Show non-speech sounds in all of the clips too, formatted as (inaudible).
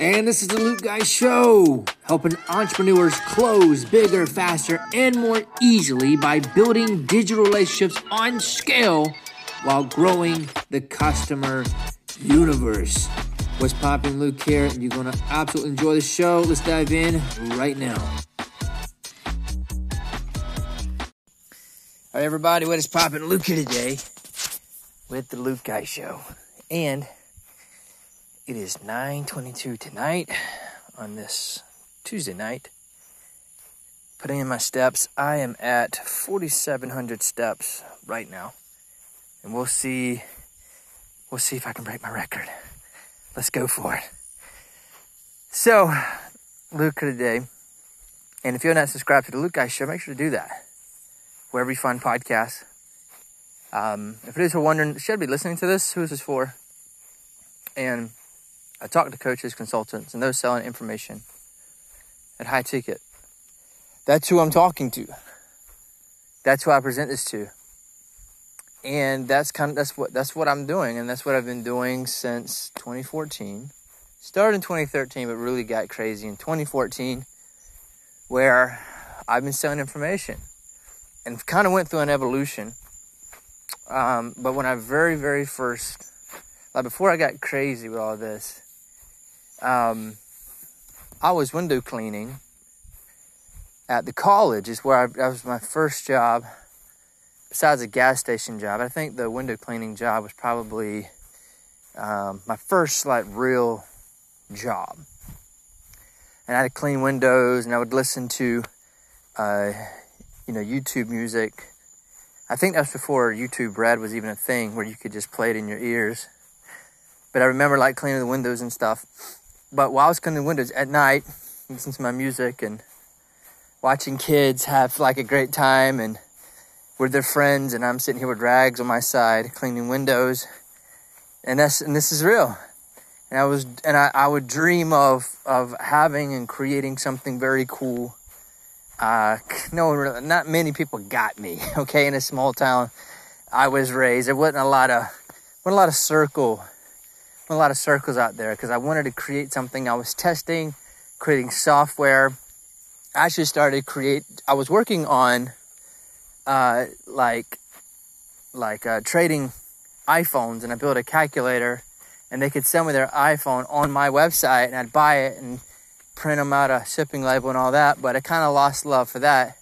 And this is the Luke Guy Show, helping entrepreneurs close bigger, faster, and more easily by building digital relationships on scale while growing the customer universe. What's popping, Luke here? You're gonna absolutely enjoy the show. Let's dive in right now. Right, everybody, what is popping? Luke here today with the Luke Guy Show, and it is 9:22 tonight on this Tuesday night. Putting in my steps, I am at 4,700 steps right now, and we'll see. We'll see if I can break my record. Let's go for it. So, Luke today, and if you're not subscribed to the Luke Guy Show, make sure to do that wherever you find podcasts. Um, if it is for wondering, should I be listening to this? Who is this for? And I talk to coaches, consultants, and those selling information at high ticket. That's who I'm talking to. That's who I present this to. And that's kind of that's what that's what I'm doing, and that's what I've been doing since 2014. Started in 2013, but really got crazy in 2014, where I've been selling information, and kind of went through an evolution. Um, but when I very very first, like before I got crazy with all this, um, I was window cleaning at the college. Is where I, that was my first job, besides a gas station job. I think the window cleaning job was probably um, my first like real job. And I had to clean windows, and I would listen to, uh, you know, YouTube music. I think that's before YouTube Red was even a thing, where you could just play it in your ears. But I remember like cleaning the windows and stuff but while I was cleaning windows at night, listening to my music and watching kids have like a great time and with their friends, and I'm sitting here with rags on my side cleaning windows, and that's and this is real. And I was and I, I would dream of of having and creating something very cool. Uh, no, not many people got me. (laughs) Okay, in a small town, I was raised. There wasn't a lot of wasn't a lot of circle a lot of circles out there because I wanted to create something. I was testing, creating software. I actually started create. I was working on, uh, like, like uh, trading iPhones, and I built a calculator, and they could sell me their iPhone on my website, and I'd buy it and print them out a shipping label and all that. But I kind of lost love for that.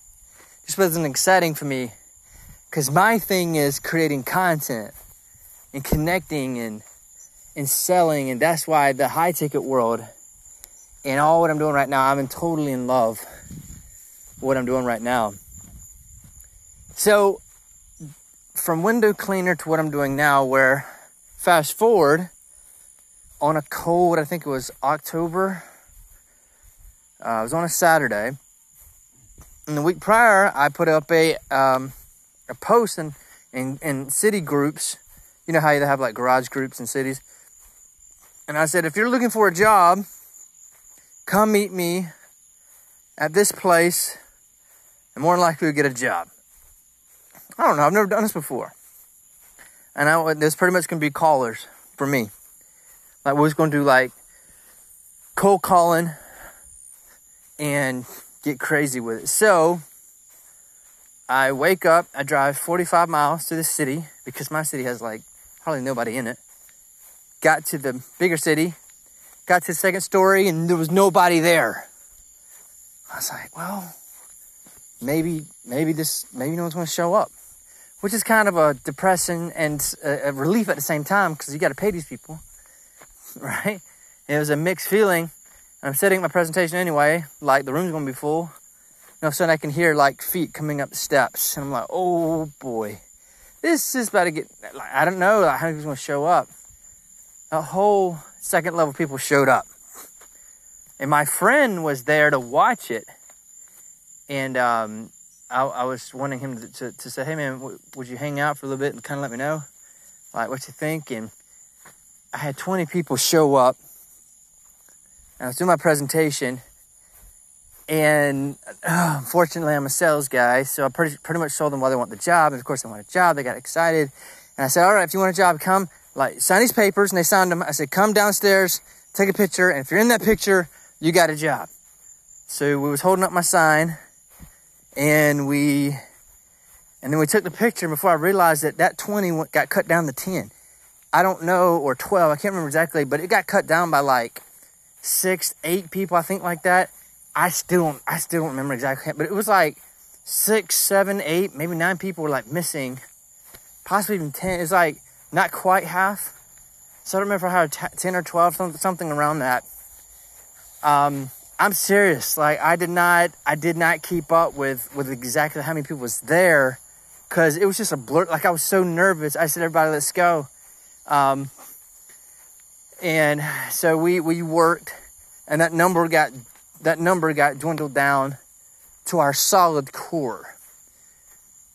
It just wasn't exciting for me because my thing is creating content and connecting and and selling, and that's why the high ticket world and all what I'm doing right now, I'm in totally in love what I'm doing right now. So, from window cleaner to what I'm doing now, where fast forward on a cold, I think it was October, uh, it was on a Saturday. And the week prior, I put up a um, a post in, in, in city groups. You know how you have like garage groups in cities and I said, if you're looking for a job, come meet me at this place, and more than likely you'll get a job. I don't know. I've never done this before. And I, this pretty much going to be callers for me. Like, we're just going to do like cold calling and get crazy with it. So, I wake up, I drive 45 miles to the city because my city has like hardly nobody in it got to the bigger city, got to the second story, and there was nobody there. I was like, well, maybe, maybe this, maybe no one's going to show up, which is kind of a depressing and a relief at the same time because you got to pay these people, (laughs) right? It was a mixed feeling. I'm setting my presentation anyway, like the room's going to be full. And all of a sudden, I can hear like feet coming up the steps, and I'm like, oh boy, this is about to get. Like, I don't know like, how he's going to show up a whole second level people showed up. And my friend was there to watch it. And um, I, I, was wanting him to, to, to, say, hey man, w- would you hang out for a little bit and kind of let me know? Like, what you think? And I had 20 people show up. I was doing my presentation. And uh, unfortunately, I'm a sales guy. So I pretty, pretty much told them why they want the job. And of course, they want a job. They got excited. And I said, all right, if you want a job, come like sign these papers and they signed them. I said, come downstairs take a picture, and if you're in that picture, you got a job. So we was holding up my sign, and we, and then we took the picture. Before I realized that that 20 got cut down to 10. I don't know, or 12. I can't remember exactly, but it got cut down by like six, eight people, I think, like that. I still don't, I still don't remember exactly, but it was like six, seven, eight, maybe nine people were like missing, possibly even 10. It's like not quite half. So I don't remember how 10 or 12, something around that. Um, I'm serious. Like I did not, I did not keep up with, with exactly how many people was there because it was just a blur. Like I was so nervous. I said, everybody, let's go. Um, and so we, we worked and that number got, that number got dwindled down to our solid core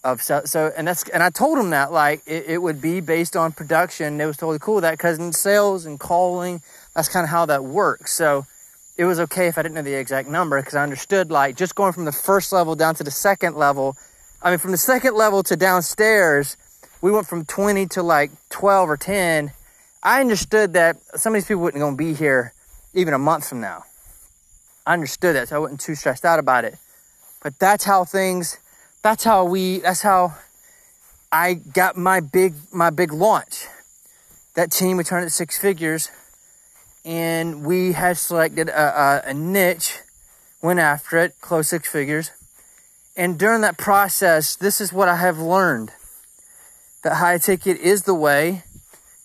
of so, so and that's and I told him that like it, it would be based on production. It was totally cool that because in sales and calling, that's kind of how that works. So it was okay if I didn't know the exact number because I understood like just going from the first level down to the second level. I mean, from the second level to downstairs, we went from 20 to like 12 or 10. I understood that some of these people weren't going to be here even a month from now. I understood that, so I wasn't too stressed out about it. But that's how things, that's how we, that's how I got my big, my big launch. That team, we turned at six figures and we had selected a, a, a niche, went after it, close six figures. And during that process, this is what I have learned that high ticket is the way.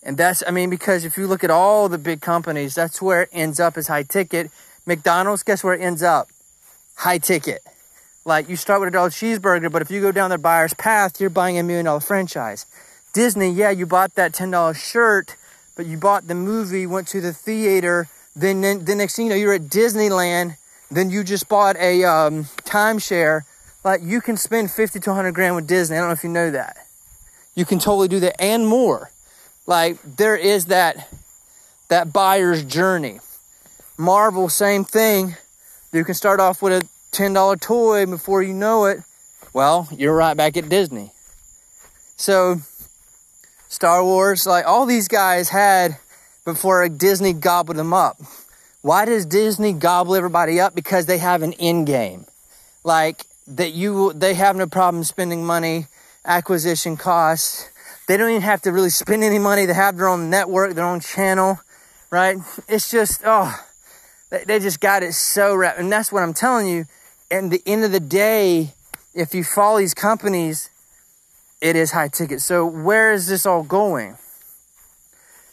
And that's, I mean, because if you look at all the big companies, that's where it ends up is high ticket. McDonald's, guess where it ends up? High ticket. Like you start with a dollar cheeseburger, but if you go down their buyer's path, you're buying a million dollar franchise. Disney, yeah, you bought that $10 shirt, but you bought the movie, went to the theater, then, the next thing you know, you're at Disneyland, then you just bought a um, timeshare. Like you can spend 50 to 100 grand with Disney. I don't know if you know that. You can totally do that and more. Like there is that that buyer's journey. Marvel, same thing. You can start off with a $10 toy before you know it, well, you're right back at Disney. So, Star Wars, like all these guys had before Disney gobbled them up. Why does Disney gobble everybody up? Because they have an end game. Like that you they have no problem spending money, acquisition costs. They don't even have to really spend any money. They have their own network, their own channel, right? It's just oh, they, they just got it so wrapped. And that's what I'm telling you and the end of the day, if you follow these companies, it is high ticket. So where is this all going?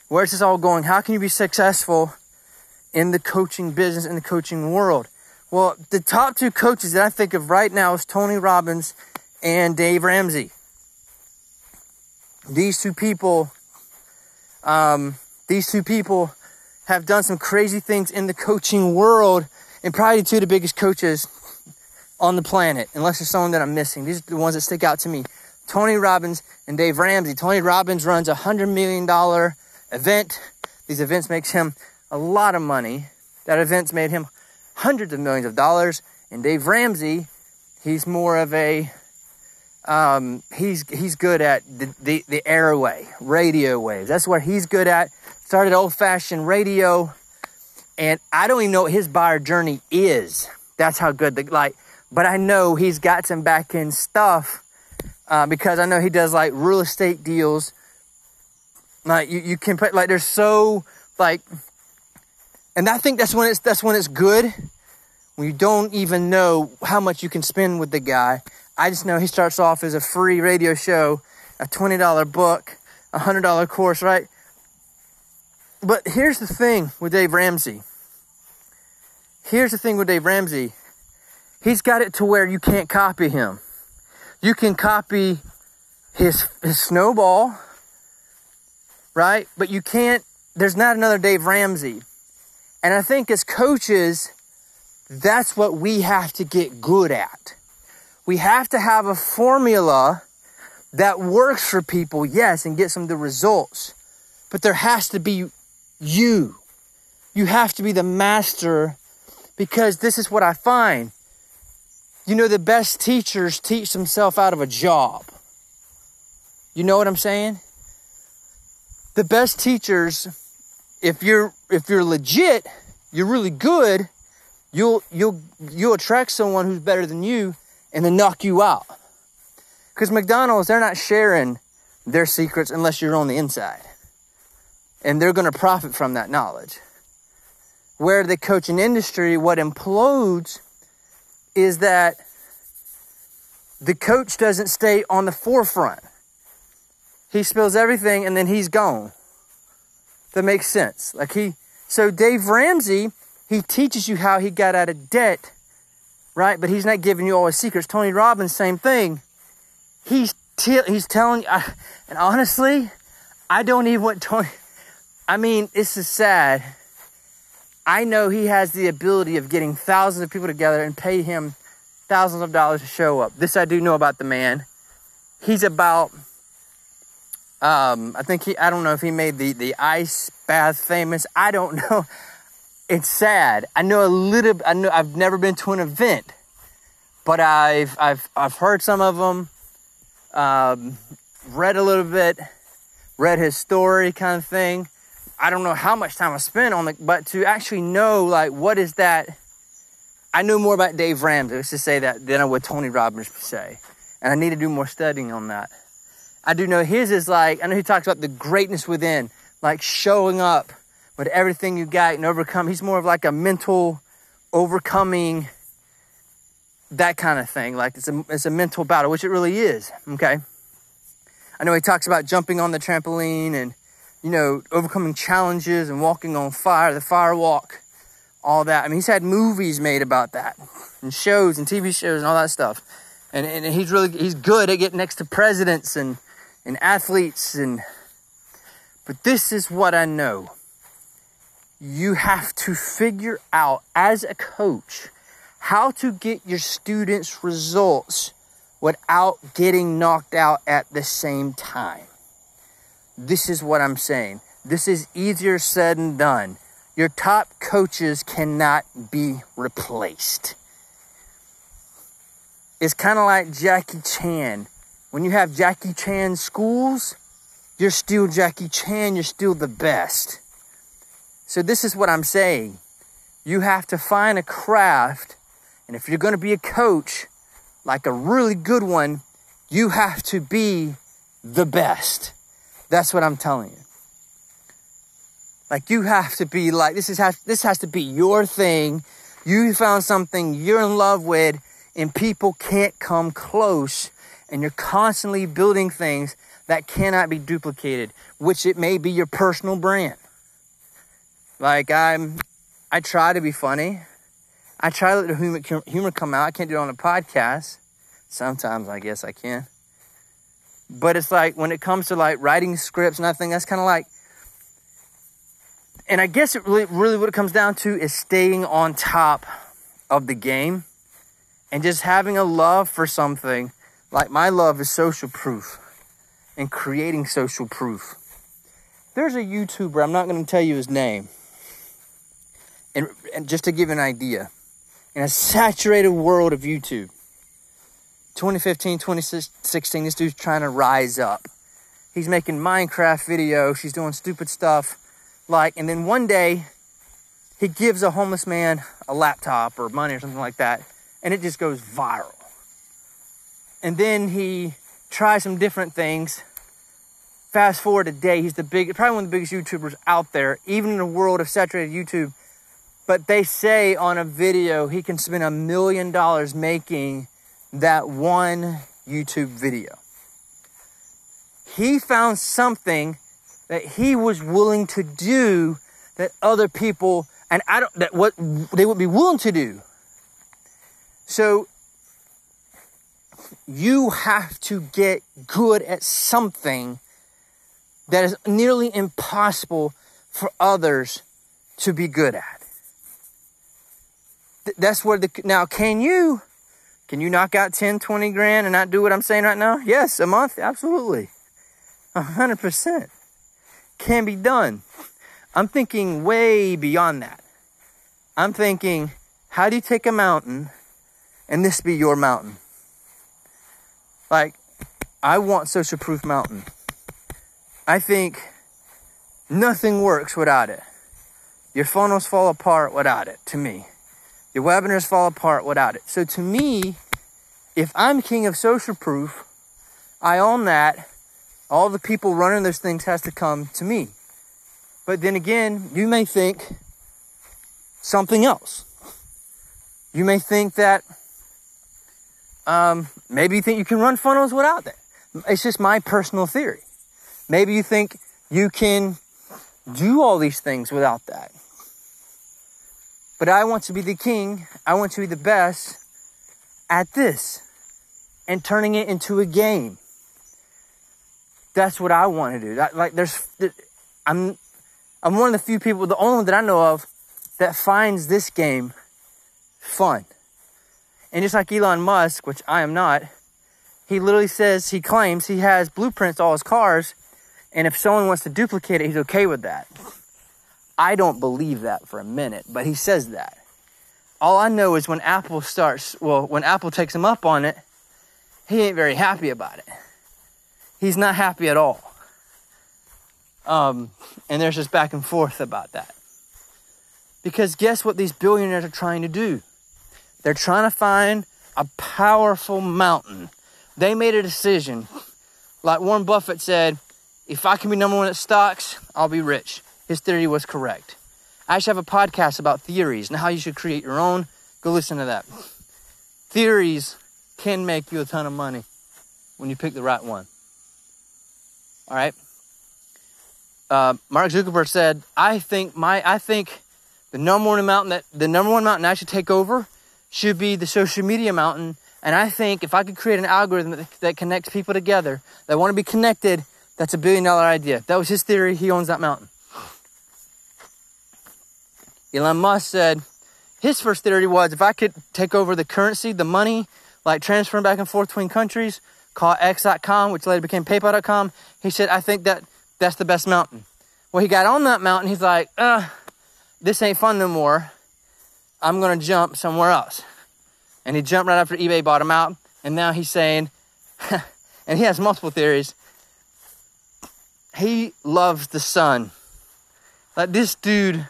Where is this all going? How can you be successful in the coaching business, in the coaching world? Well, the top two coaches that I think of right now is Tony Robbins and Dave Ramsey. These two people, um, these two people have done some crazy things in the coaching world and probably two of the biggest coaches on the planet, unless there's someone that I'm missing. These are the ones that stick out to me. Tony Robbins and Dave Ramsey. Tony Robbins runs a $100 million event. These events makes him a lot of money. That event's made him hundreds of millions of dollars. And Dave Ramsey, he's more of a, um, he's, he's good at the, the, the airway, radio waves. That's what he's good at. Started old fashioned radio. And I don't even know what his buyer journey is. That's how good the, like, but I know he's got some back end stuff uh, because I know he does like real estate deals. Like you, you can put like there's so like, and I think that's when it's that's when it's good when you don't even know how much you can spend with the guy. I just know he starts off as a free radio show, a twenty dollar book, a hundred dollar course, right? But here's the thing with Dave Ramsey. Here's the thing with Dave Ramsey He's got it to where you can't copy him. You can copy his his snowball, right? But you can't there's not another Dave Ramsey. And I think as coaches, that's what we have to get good at. We have to have a formula that works for people, yes, and get some of the results. But there has to be you. You have to be the master because this is what I find. You know, the best teachers teach themselves out of a job. You know what I'm saying? The best teachers, if you're if you're legit, you're really good, you'll you'll you'll attract someone who's better than you and then knock you out. Because McDonald's, they're not sharing their secrets unless you're on the inside. And they're going to profit from that knowledge. Where the coaching industry, what implodes is that the coach doesn't stay on the forefront. He spills everything and then he's gone. That makes sense. Like he, so Dave Ramsey, he teaches you how he got out of debt, right? But he's not giving you all his secrets. Tony Robbins, same thing. He's he's telling you, and honestly, I don't even want Tony. I mean, this is sad. I know he has the ability of getting thousands of people together and pay him thousands of dollars to show up. This I do know about the man. He's about um, I think he I don't know if he made the the ice bath famous. I don't (laughs) know. It's sad. I know a little I know I've never been to an event, but I've I've I've heard some of them. Um, read a little bit, read his story kind of thing. I don't know how much time I spent on it, but to actually know like what is that I knew more about Dave Ramsey, let's just say that, than I would Tony Robbins per se. And I need to do more studying on that. I do know his is like, I know he talks about the greatness within, like showing up with everything you got and overcome. He's more of like a mental overcoming, that kind of thing. Like it's a, it's a mental battle, which it really is. Okay. I know he talks about jumping on the trampoline and, you know, overcoming challenges and walking on fire, the fire walk all that. I mean, he's had movies made about that, and shows and TV shows and all that stuff. And, and he's really he's good at getting next to presidents and and athletes and. But this is what I know. You have to figure out as a coach how to get your students results without getting knocked out at the same time. This is what I'm saying. This is easier said than done. Your top coaches cannot be replaced. It's kind of like Jackie Chan. When you have Jackie Chan schools, you're still Jackie Chan, you're still the best. So, this is what I'm saying. You have to find a craft, and if you're going to be a coach, like a really good one, you have to be the best. That's what I'm telling you. Like you have to be like this is has, this has to be your thing. You found something you're in love with and people can't come close and you're constantly building things that cannot be duplicated, which it may be your personal brand. Like I'm I try to be funny. I try to let the humor, humor come out. I can't do it on a podcast. Sometimes I guess I can. But it's like when it comes to like writing scripts and I think that's kind of like and I guess it really, really what it comes down to is staying on top of the game and just having a love for something. Like my love is social proof and creating social proof. There's a YouTuber, I'm not going to tell you his name. And, and just to give an idea, in a (laughs) saturated world of YouTube, 2015, 2016, this dude's trying to rise up. He's making Minecraft videos, he's doing stupid stuff like, and then one day he gives a homeless man a laptop or money or something like that, and it just goes viral. And then he tries some different things. Fast forward today, he's the big, probably one of the biggest YouTubers out there, even in the world of saturated YouTube. But they say on a video he can spend a million dollars making that one YouTube video. He found something that he was willing to do that other people and I don't that what they would be willing to do. So you have to get good at something that is nearly impossible for others to be good at. That's where the now can you can you knock out 10 20 grand and not do what I'm saying right now? Yes, a month, absolutely. 100% can be done. I'm thinking way beyond that. I'm thinking, how do you take a mountain and this be your mountain? Like, I want social proof mountain. I think nothing works without it. Your funnels fall apart without it, to me. Your webinars fall apart without it. So to me, if I'm king of social proof, I own that. All the people running those things has to come to me. But then again, you may think something else. You may think that um, maybe you think you can run funnels without that. It's just my personal theory. Maybe you think you can do all these things without that. But I want to be the king. I want to be the best at this and turning it into a game. That's what I want to do. That, like there's, I'm, I'm one of the few people, the only one that I know of that finds this game fun. And just like Elon Musk, which I am not, he literally says, he claims he has blueprints all his cars. And if someone wants to duplicate it, he's okay with that. I don't believe that for a minute, but he says that. All I know is when Apple starts, well, when Apple takes him up on it, he ain't very happy about it. He's not happy at all. Um, and there's just back and forth about that. Because guess what these billionaires are trying to do? They're trying to find a powerful mountain. They made a decision. Like Warren Buffett said, if I can be number one at stocks, I'll be rich. His theory was correct. I actually have a podcast about theories and how you should create your own. Go listen to that. Theories can make you a ton of money when you pick the right one. All right. Uh, Mark Zuckerberg said, "I think my I think the number one mountain that the number one mountain I should take over should be the social media mountain. And I think if I could create an algorithm that, that connects people together that want to be connected, that's a billion dollar idea. That was his theory. He owns that mountain." Elon Musk said his first theory was if I could take over the currency, the money, like transferring back and forth between countries, call X.com, which later became PayPal.com. He said, I think that that's the best mountain. Well, he got on that mountain. He's like, uh, this ain't fun no more. I'm going to jump somewhere else. And he jumped right after eBay bought him out. And now he's saying, (laughs) and he has multiple theories. He loves the sun. Like this dude,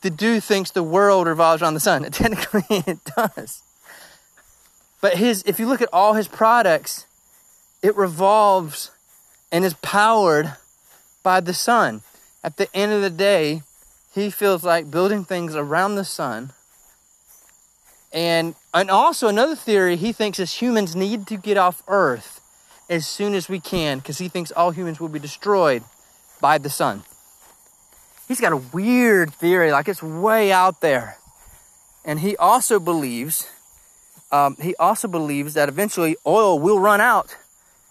the dude thinks the world revolves around the sun. (laughs) Technically, it does. But his, if you look at all his products, it revolves and is powered by the sun. At the end of the day, he feels like building things around the sun. And, and also another theory, he thinks as humans need to get off Earth as soon as we can because he thinks all humans will be destroyed by the sun. He's got a weird theory, like it's way out there. And he also believes um, he also believes that eventually oil will run out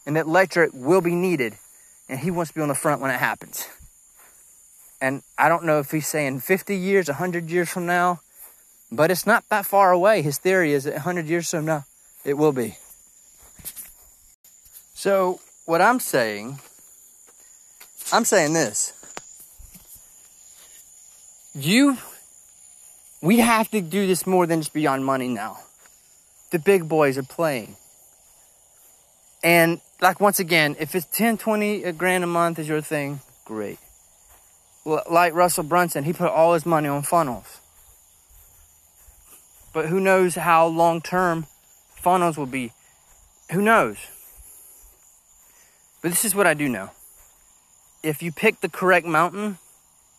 and that electric will be needed. And he wants to be on the front when it happens. And I don't know if he's saying 50 years, 100 years from now, but it's not that far away. His theory is that 100 years from now, it will be. So, what I'm saying, I'm saying this. You, we have to do this more than just beyond money now the big boys are playing. And like once again, if it's 10, 20 grand a month is your thing, great. Like Russell Brunson, he put all his money on funnels. But who knows how long term funnels will be? Who knows? But this is what I do know. If you pick the correct mountain,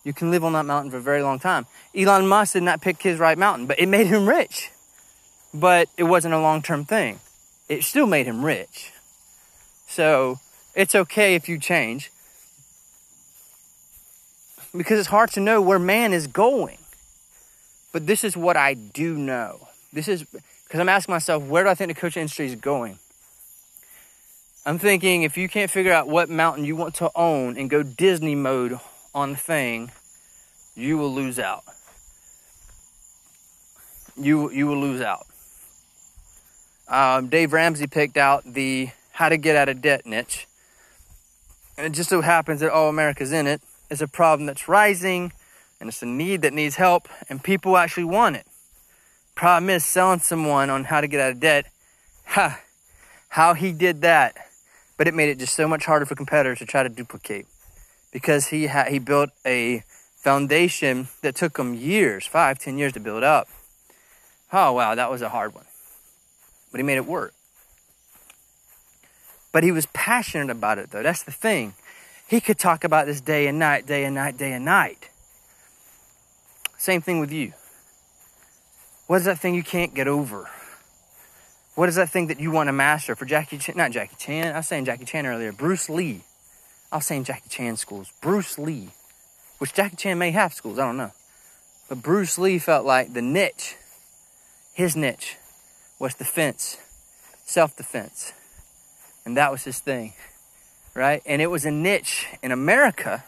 you can live on that mountain for a very long time. Elon Musk did not pick his right mountain, but it made him rich but it wasn't a long term thing. It still made him rich. So it's okay if you change because it's hard to know where man is going. But this is what I do know. This is because I'm asking myself, where do I think the coaching industry is going? I'm thinking if you can't figure out what mountain you want to own and go Disney mode on the thing, you will lose out. You you will lose out um, Dave Ramsey picked out the how to get out of debt niche. And it just so happens that all America's in it. it is a problem that's rising and it's a need that needs help and people actually want it. Problem is selling someone on how to get out of debt. Ha, how he did that. But it made it just so much harder for competitors to try to duplicate because he ha- he built a foundation that took him years, five, ten years to build up. Oh, wow, that was a hard one. But he made it work. But he was passionate about it, though. That's the thing. He could talk about this day and night, day and night, day and night. Same thing with you. What is that thing you can't get over? What is that thing that you want to master? For Jackie Chan, not Jackie Chan, I was saying Jackie Chan earlier, Bruce Lee. I was saying Jackie Chan schools. Bruce Lee, which Jackie Chan may have schools, I don't know. But Bruce Lee felt like the niche, his niche, was defense, self defense. And that was his thing, right? And it was a niche in America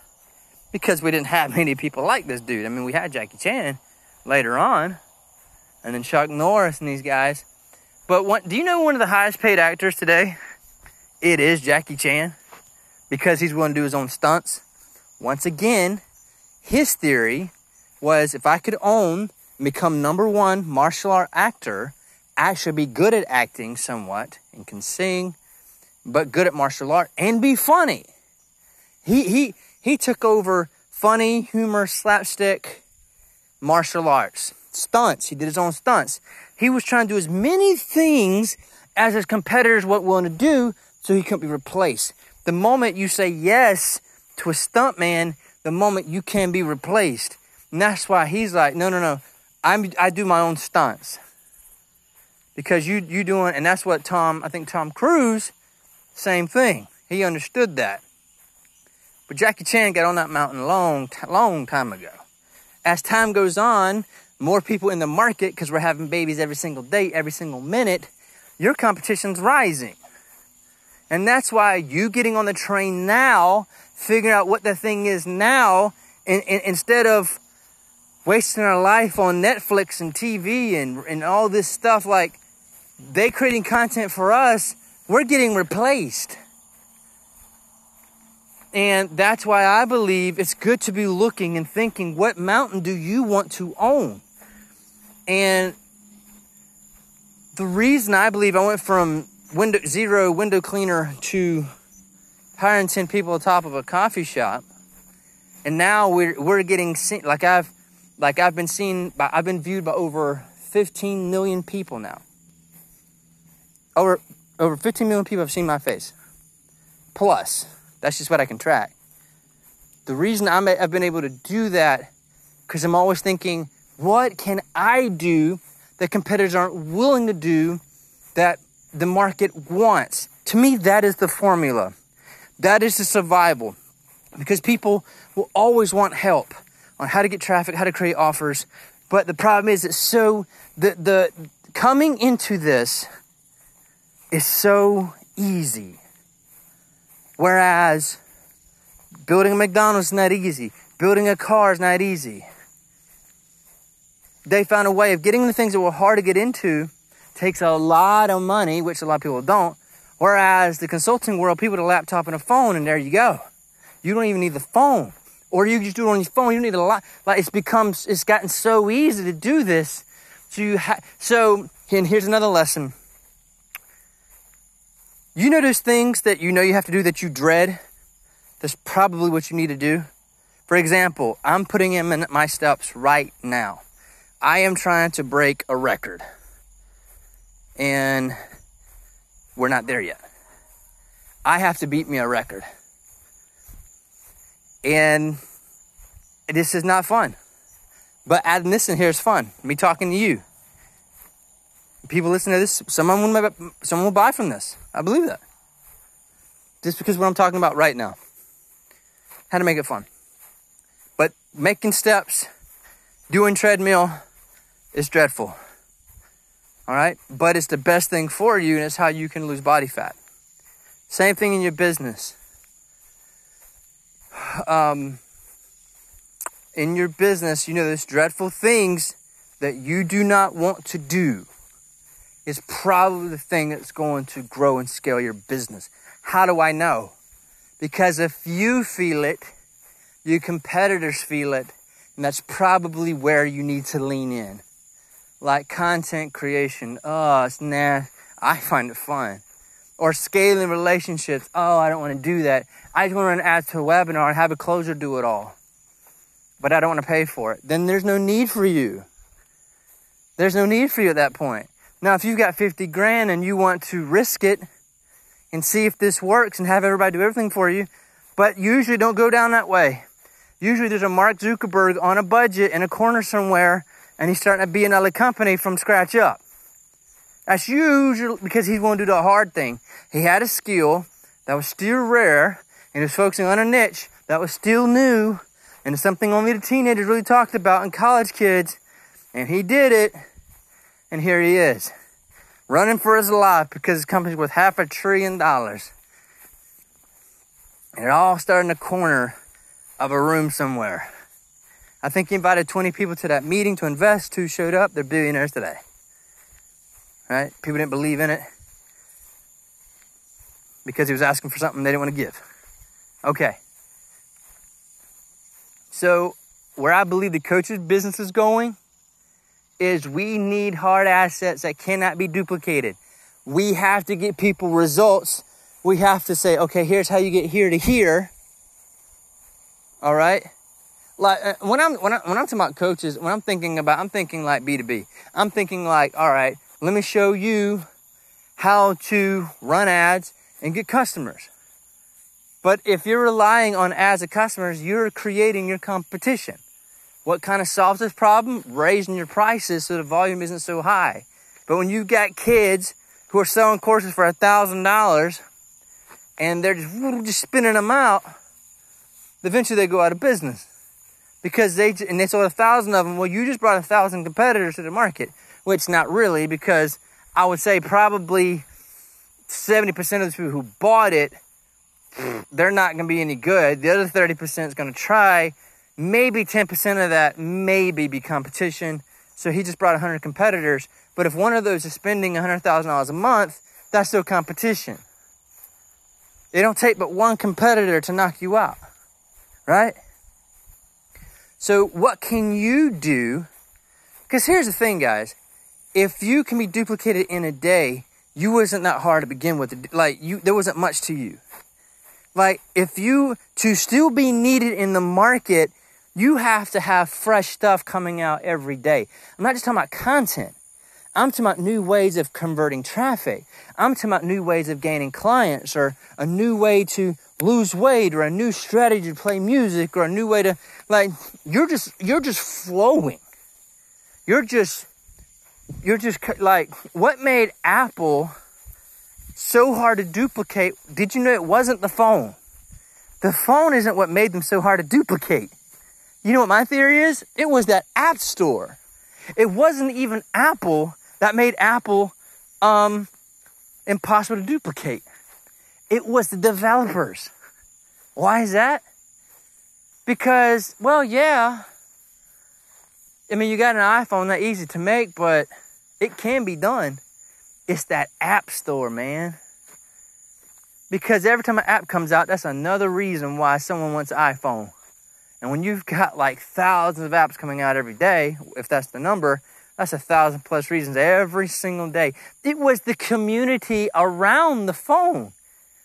because we didn't have (laughs) many people like this dude. I mean, we had Jackie Chan later on, and then Chuck Norris and these guys. But do you know one of the highest paid actors today? It is Jackie Chan because he's willing to do his own stunts. Once again, his theory was if I could own and become number one martial art actor, actually be good at acting somewhat and can sing, but good at martial art and be funny. He he he took over funny, humor, slapstick, martial arts, stunts. He did his own stunts. He was trying to do as many things as his competitors were willing to do so he couldn't be replaced. The moment you say yes to a stunt man, the moment you can be replaced. And that's why he's like, no, no, no. I'm, I do my own stunts. Because you you doing, and that's what Tom, I think Tom Cruise, same thing. He understood that. But Jackie Chan got on that mountain long, long time ago. As time goes on, more people in the market, because we're having babies every single day, every single minute, your competition's rising. And that's why you getting on the train now, figuring out what the thing is now, and, and, instead of wasting our life on Netflix and TV and, and all this stuff, like they creating content for us, we're getting replaced. And that's why I believe it's good to be looking and thinking, what mountain do you want to own? And the reason I believe I went from window zero window cleaner to hiring 10 people on top of a coffee shop, and now we're, we're getting seen, like I've, like I've been seen, by, I've been viewed by over 15 million people now. Over, over 15 million people have seen my face. Plus. That's just what I can track. The reason i have been able to do that, because I'm always thinking, what can I do that competitors aren't willing to do that the market wants? To me, that is the formula. That is the survival. Because people will always want help on how to get traffic, how to create offers. But the problem is it's so the the coming into this is so easy. Whereas building a McDonald's is not easy. Building a car is not easy. They found a way of getting the things that were hard to get into takes a lot of money, which a lot of people don't. Whereas the consulting world, people with a laptop and a phone, and there you go. You don't even need the phone. Or you just do it on your phone. You don't need a lot. Like it's become, it's gotten so easy to do this. So you ha- so, and here's another lesson. You know things that you know you have to do that you dread? That's probably what you need to do. For example, I'm putting in my steps right now. I am trying to break a record. And we're not there yet. I have to beat me a record. And this is not fun. But adding this in here is fun. Me talking to you people listen to this, someone will, someone will buy from this. I believe that. Just because what I'm talking about right now. How to make it fun. But making steps, doing treadmill is dreadful. All right? But it's the best thing for you and it's how you can lose body fat. Same thing in your business. (sighs) Um, in your business, you know, there's dreadful things that you do not want to do is probably the thing that's going to grow and scale your business. How do I know? Because if you feel it, your competitors feel it, and that's probably where you need to lean in. Like content creation. Oh, it's nah. I find it fun. Or scaling relationships. Oh, I don't want to do that. I just want to run ads to a webinar and have a closer do it all. but I don't want to pay for it, then there's no need for you. There's no need for you at that point. Now, if you've got 50 grand and you want to risk it and see if this works and have everybody do everything for you, but usually don't go down that way. Usually there's a Mark Zuckerberg on a budget in a corner somewhere and he's starting to be another company from scratch up. That's usually because he's going to do the hard thing. He had a skill that was still rare and he was focusing on a niche that was still new and it's something only the teenagers really talked about and college kids. And he did it. And here he is, running for his life because his company's worth half a trillion dollars. And it all started in the corner of a room somewhere. I think he invited 20 people to that meeting to invest. Two showed up. They're billionaires today. Right? People didn't believe in it because he was asking for something they didn't want to give. Okay. So, where I believe the coach's business is going is we need hard assets that cannot be duplicated. We have to get people results. We have to say, okay, here's how you get here to here. All right. Like uh, when I'm when I when I'm talking about coaches, when I'm thinking about, I'm thinking like B two B. I'm thinking like, all right, let me show you how to run ads and get customers. But if you're relying on ads and customers, you're creating your competition. What kind of solves this problem? Raising your prices so the volume isn't so high. But when you've got kids who are selling courses for a thousand dollars and they're just, just spinning them out, eventually they go out of business because they and they sold a thousand of them. Well, you just brought a thousand competitors to the market, which not really because I would say probably seventy percent of the people who bought it, they're not going to be any good. The other thirty percent is going to try Maybe 10% of that maybe be competition. So he just brought 100 competitors. But if one of those is spending $100,000 a month, that's still competition. It don't take but one competitor to knock you out, right? So what can you do? Because here's the thing, guys. If you can be duplicated in a day, you wasn't that hard to begin with. Like you, there wasn't much to you. Like if you to still be needed in the market, you have to have fresh stuff coming out every day. I'm not just talking about content. I'm talking about new ways of converting traffic. I'm talking about new ways of gaining clients or a new way to lose weight or a new strategy to play music or a new way to like you're just you're just flowing. You're just you're just like what made Apple so hard to duplicate? Did you know it wasn't the phone? The phone isn't what made them so hard to duplicate. You know what my theory is? It was that app store. It wasn't even Apple that made Apple um, impossible to duplicate. It was the developers. Why is that? Because, well, yeah. I mean, you got an iPhone that easy to make, but it can be done. It's that app store, man. Because every time an app comes out, that's another reason why someone wants an iPhone. And when you've got like thousands of apps coming out every day, if that's the number, that's a thousand plus reasons every single day. It was the community around the phone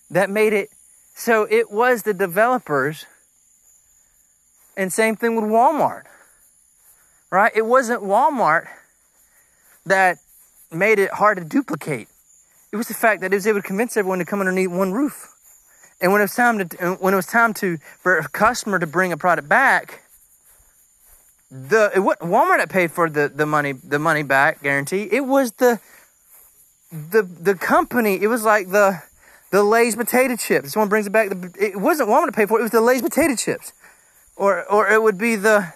that made it so it was the developers. And same thing with Walmart, right? It wasn't Walmart that made it hard to duplicate. It was the fact that it was able to convince everyone to come underneath one roof. And when it was time to when it was time to for a customer to bring a product back, the Walmart that paid for the, the money the money back guarantee. It was the the the company. It was like the the Lay's potato chips. Someone brings it back. The, it wasn't Walmart to pay for it. It was the Lay's potato chips, or or it would be the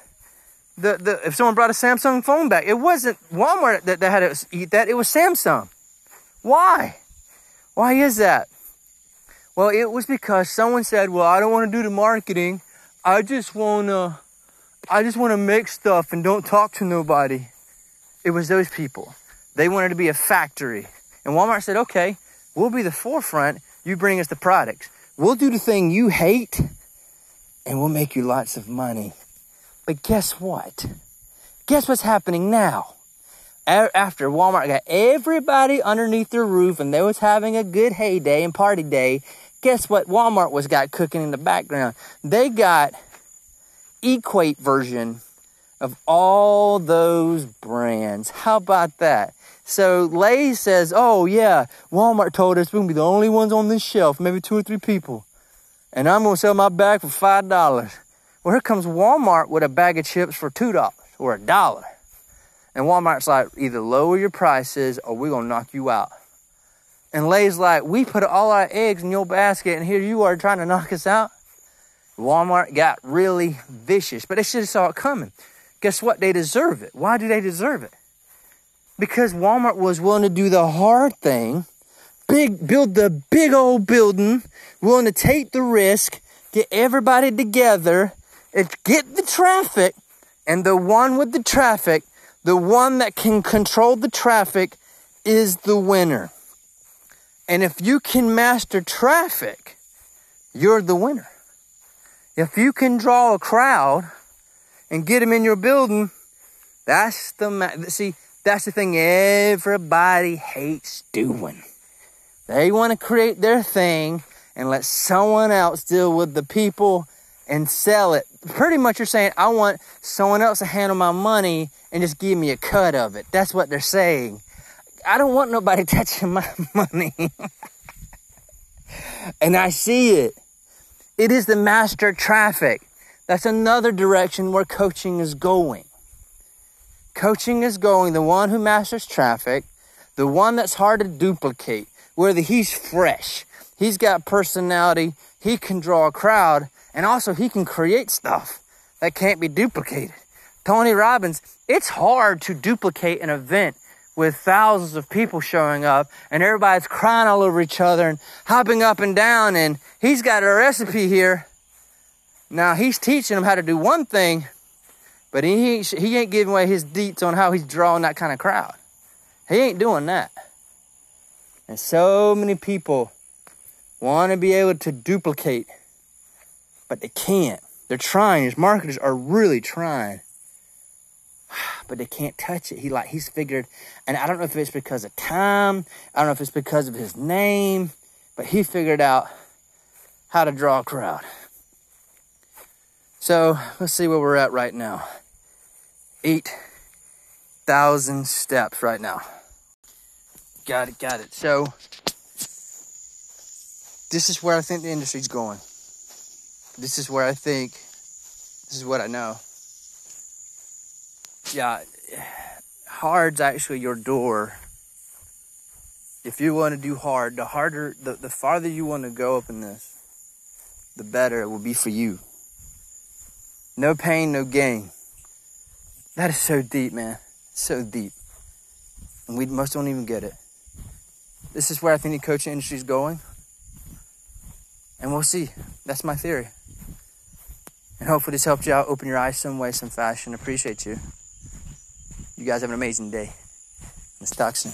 the the if someone brought a Samsung phone back. It wasn't Walmart that, that had to eat that. It was Samsung. Why? Why is that? Well, it was because someone said, "Well, I don't want to do the marketing. I just want to I just want to make stuff and don't talk to nobody." It was those people. They wanted to be a factory. And Walmart said, "Okay, we'll be the forefront. You bring us the products. We'll do the thing you hate and we'll make you lots of money." But guess what? Guess what's happening now? After Walmart got everybody underneath their roof and they was having a good heyday and party day, guess what Walmart was got cooking in the background? They got equate version of all those brands. How about that? So Lay says, oh yeah, Walmart told us we're gonna be the only ones on this shelf, maybe two or three people. And I'm gonna sell my bag for five dollars. Well, here comes Walmart with a bag of chips for two dollars or a dollar. And Walmart's like, either lower your prices or we're gonna knock you out. And Lay's like, we put all our eggs in your basket and here you are trying to knock us out. Walmart got really vicious, but they should have saw it coming. Guess what? They deserve it. Why do they deserve it? Because Walmart was willing to do the hard thing, big build the big old building, willing to take the risk, get everybody together, and get the traffic, and the one with the traffic, the one that can control the traffic is the winner. And if you can master traffic, you're the winner. If you can draw a crowd and get them in your building, that's the ma- see. That's the thing everybody hates doing. They want to create their thing and let someone else deal with the people and sell it. Pretty much, you're saying, I want someone else to handle my money and just give me a cut of it. That's what they're saying. I don't want nobody (laughs) touching my money. and I see it. It is the master traffic. That's another direction where coaching is going. Coaching is going the one who masters traffic, the one that's hard to duplicate, where the, he's fresh, he's got personality, he can draw a crowd, and also he can create stuff that can't be duplicated. Tony Robbins, it's hard to duplicate an event with thousands of people showing up and everybody's crying all over each other and hopping up and down and he's got a recipe here now he's teaching them how to do one thing, but he he ain't giving away his deets on how he's drawing that kind of crowd. He ain't doing that. And so many people want to be able to duplicate, but they can't. They're trying. His marketers are really trying, but they can't touch it. He like he's figured, and I don't know if it's because of time. I don't know if it's because of his name, but he figured out how to draw a crowd. So let's see where we're at right now. 8,000 steps right now. Got it, got it. So this is where I think the industry's going. This is where I think, this is what I know. Yeah, hard's actually your door. If you want to do hard, the harder, the, the farther you want to go up in this, the better it will be for you. No pain, no gain. That is so deep, man. So deep. And we most don't even get it. This is where I think the coaching industry is going. And we'll see. That's my theory. And hopefully this helped you out, open your eyes some way, some fashion. Appreciate you. You guys have an amazing day. Let's talk soon.